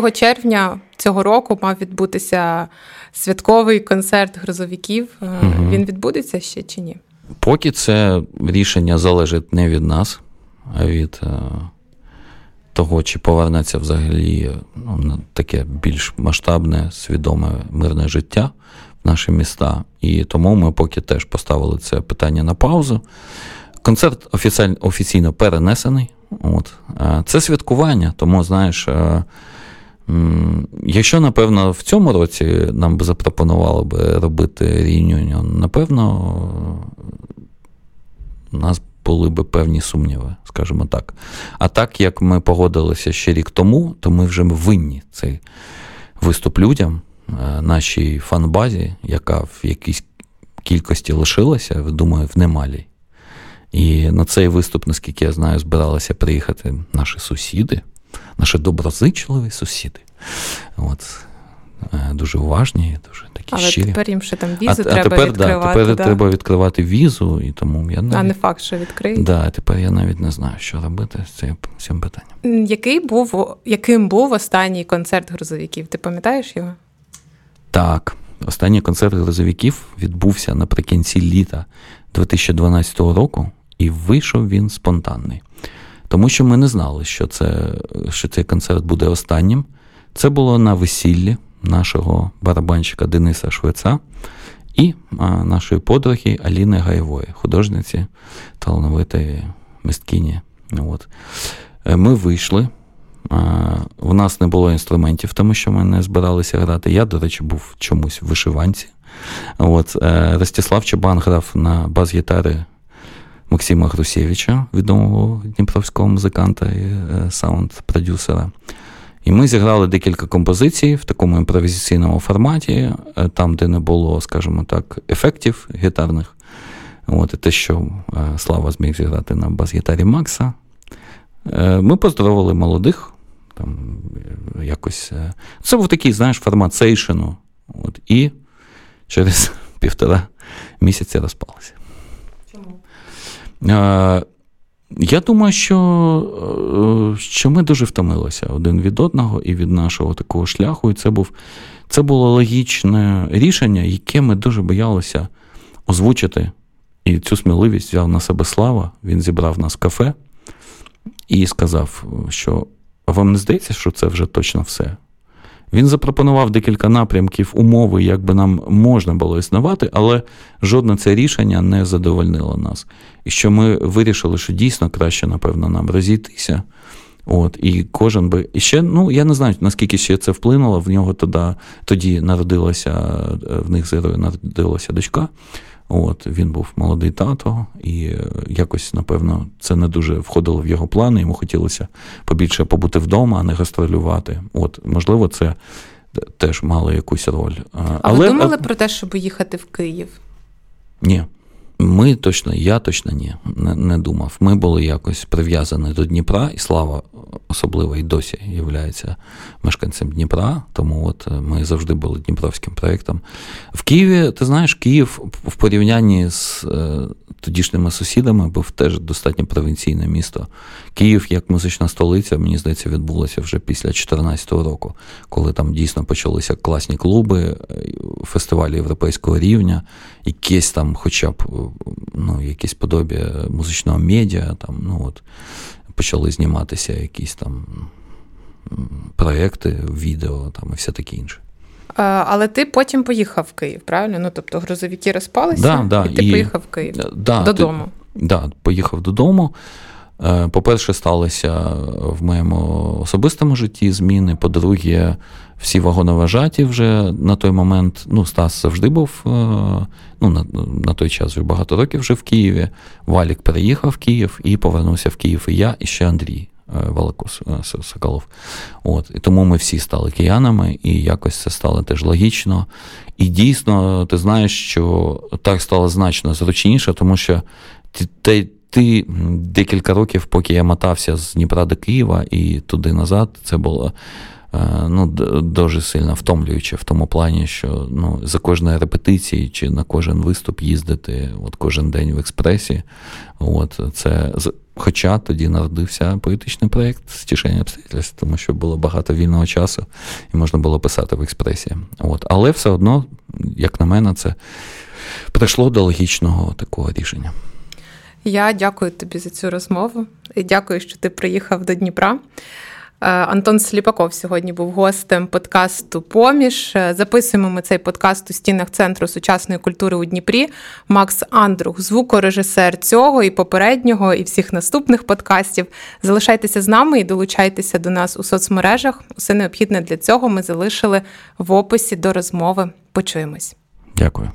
Speaker 1: 12 червня цього року мав відбутися святковий концерт грозовиків. Угу. Він відбудеться ще чи ні?
Speaker 2: Поки це рішення залежить не від нас, а від е, того, чи повернеться взагалі ну, таке більш масштабне, свідоме мирне життя в наші міста. І тому ми поки теж поставили це питання на паузу. Концерт офіційно перенесений. От. Це святкування, тому, знаєш, е, якщо, напевно, в цьому році нам би запропонували би робити реюніон, напевно, у нас були би певні сумніви, скажімо так. А так як ми погодилися ще рік тому, то ми вже винні цей виступ людям, е, нашій фанбазі, яка в якійсь кількості лишилася, думаю, в немалій. І на цей виступ, наскільки я знаю, збиралися приїхати наші сусіди, наші доброзичливі сусіди. От. Е, дуже уважні, дуже такі
Speaker 1: Але
Speaker 2: щирі.
Speaker 1: тепер їм ще там візу а, треба
Speaker 2: а тепер,
Speaker 1: відкривати.
Speaker 2: Да, тепер да. треба відкривати візу, і тому я навіть...
Speaker 1: А не факт, що відкриють.
Speaker 2: Да, тепер я навіть не знаю, що робити з цим, цим питанням.
Speaker 1: Який був, Яким був останній концерт грузовиків? Ти пам'ятаєш його?
Speaker 2: Так. Останній концерт грузовиків відбувся наприкінці літа 2012 року, і вийшов він спонтанний. Тому що ми не знали, що це, що цей концерт буде останнім. Це було на весіллі нашого барабанщика Дениса Швеца і нашої подруги Аліни Гаєвої, художниці талановитої мисткині. От. Е, ми вийшли. У нас не було інструментів, тому що ми не збиралися грати. Я, до речі, був чомусь в вишиванці. От. Е, Ростислав Чабан грав на бас-гітари Максима Грусєвича, відомого дніпровського музиканта і е, саунд-продюсера. І ми зіграли декілька композицій в такому імпровізаційному форматі, е, там, де не було, скажімо так, ефектів гітарних. От, І те, що е, Слава зміг зіграти на бас-гітарі Макса. Ми поздоровили молодих. Там якось... Це був такий, знаєш, формат сейшену. От, І через півтора місяця розпалися.
Speaker 1: Чому?
Speaker 2: Я думаю, що е, що ми дуже втомилися один від одного і від нашого такого шляху. І це був, це було логічне рішення, яке ми дуже боялися озвучити. І цю сміливість взяв на себе слава. Він зібрав нас в кафе і сказав, що вам не здається, що це вже точно все. Він запропонував декілька напрямків умови, як би нам можна було існувати, але жодне це рішення не задовольнило нас. І що ми вирішили, що дійсно краще, напевно, нам розійтися. От, І кожен би. І ще, ну, я не знаю, наскільки ще це вплинуло. В нього тоді, тоді народилася, в них з народилася дочка. От, Він був молодий тато, і е, якось, напевно, це не дуже входило в його плани. Йому хотілося побільше побути вдома, а не гастролювати. От, Можливо, це теж мало якусь роль.
Speaker 1: А Але... ви думали про те, щоб їхати в Київ?
Speaker 2: Ні. Ми точно, я точно ні, не, не думав. Ми були якось прив'язані до Дніпра, і слава особливо і досі є мешканцем Дніпра. Тому от е, ми завжди були Дніпровським проєктом. В Києві, ти знаєш, Київ в порівнянні з е, тодішніми сусідами був теж достатньо провінційне місто. Київ, як музична столиця, мені здається, відбулося вже після 2014 року, коли там дійсно почалися класні клуби, е, фестивалі європейського рівня, якісь там, хоча б ну, якесь подобі музичного медіа. там, ну от почали зніматися якісь там проекти, відео там і все таке інше.
Speaker 1: Але ти потім поїхав в Київ, правильно? Ну, тобто грузовики розпалися,
Speaker 2: да, да,
Speaker 1: і ти і, поїхав в Київ да, додому. Так,
Speaker 2: да, поїхав додому. Е, по-перше, сталося в моєму особистому житті зміни. По-друге, всі вагоноважаті вже на той момент. Ну, Стас завжди був е, ну, на на той час вже багато років вже в Києві. Валік переїхав в Київ і повернувся в Київ. І я, і ще Андрій е, Валакос Соколов. От. І тому ми всі стали киянами, і якось це стало теж логічно. І дійсно, ти знаєш, що так стало значно зручніше, тому що ти ти декілька років, поки я мотався з Дніпра до Києва і туди назад, це було е, ну, дуже сильно втомлююче в тому плані, що ну, за кожної репетиції чи на кожен виступ їздити от кожен день в експресі. От, Це Хоча тоді народився поетичний проєкт стішення обстоятельств, тому що було багато вільного часу і можна було писати в експресії. От. Але все одно, як на мене, це прийшло до логічного такого рішення.
Speaker 1: Я дякую тобі за цю розмову і дякую, що ти приїхав до Дніпра. Е, Антон Сліпаков сьогодні був гостем подкасту Поміж. Е, записуємо ми цей подкаст у стінах Центру сучасної культури у Дніпрі. Макс Андрух, звукорежисер цього і попереднього, і всіх наступних подкастів. Залишайтеся з нами і долучайтеся до нас у соцмережах. Усе необхідне для цього ми залишили в описі до розмови. Почуємось.
Speaker 2: Дякую.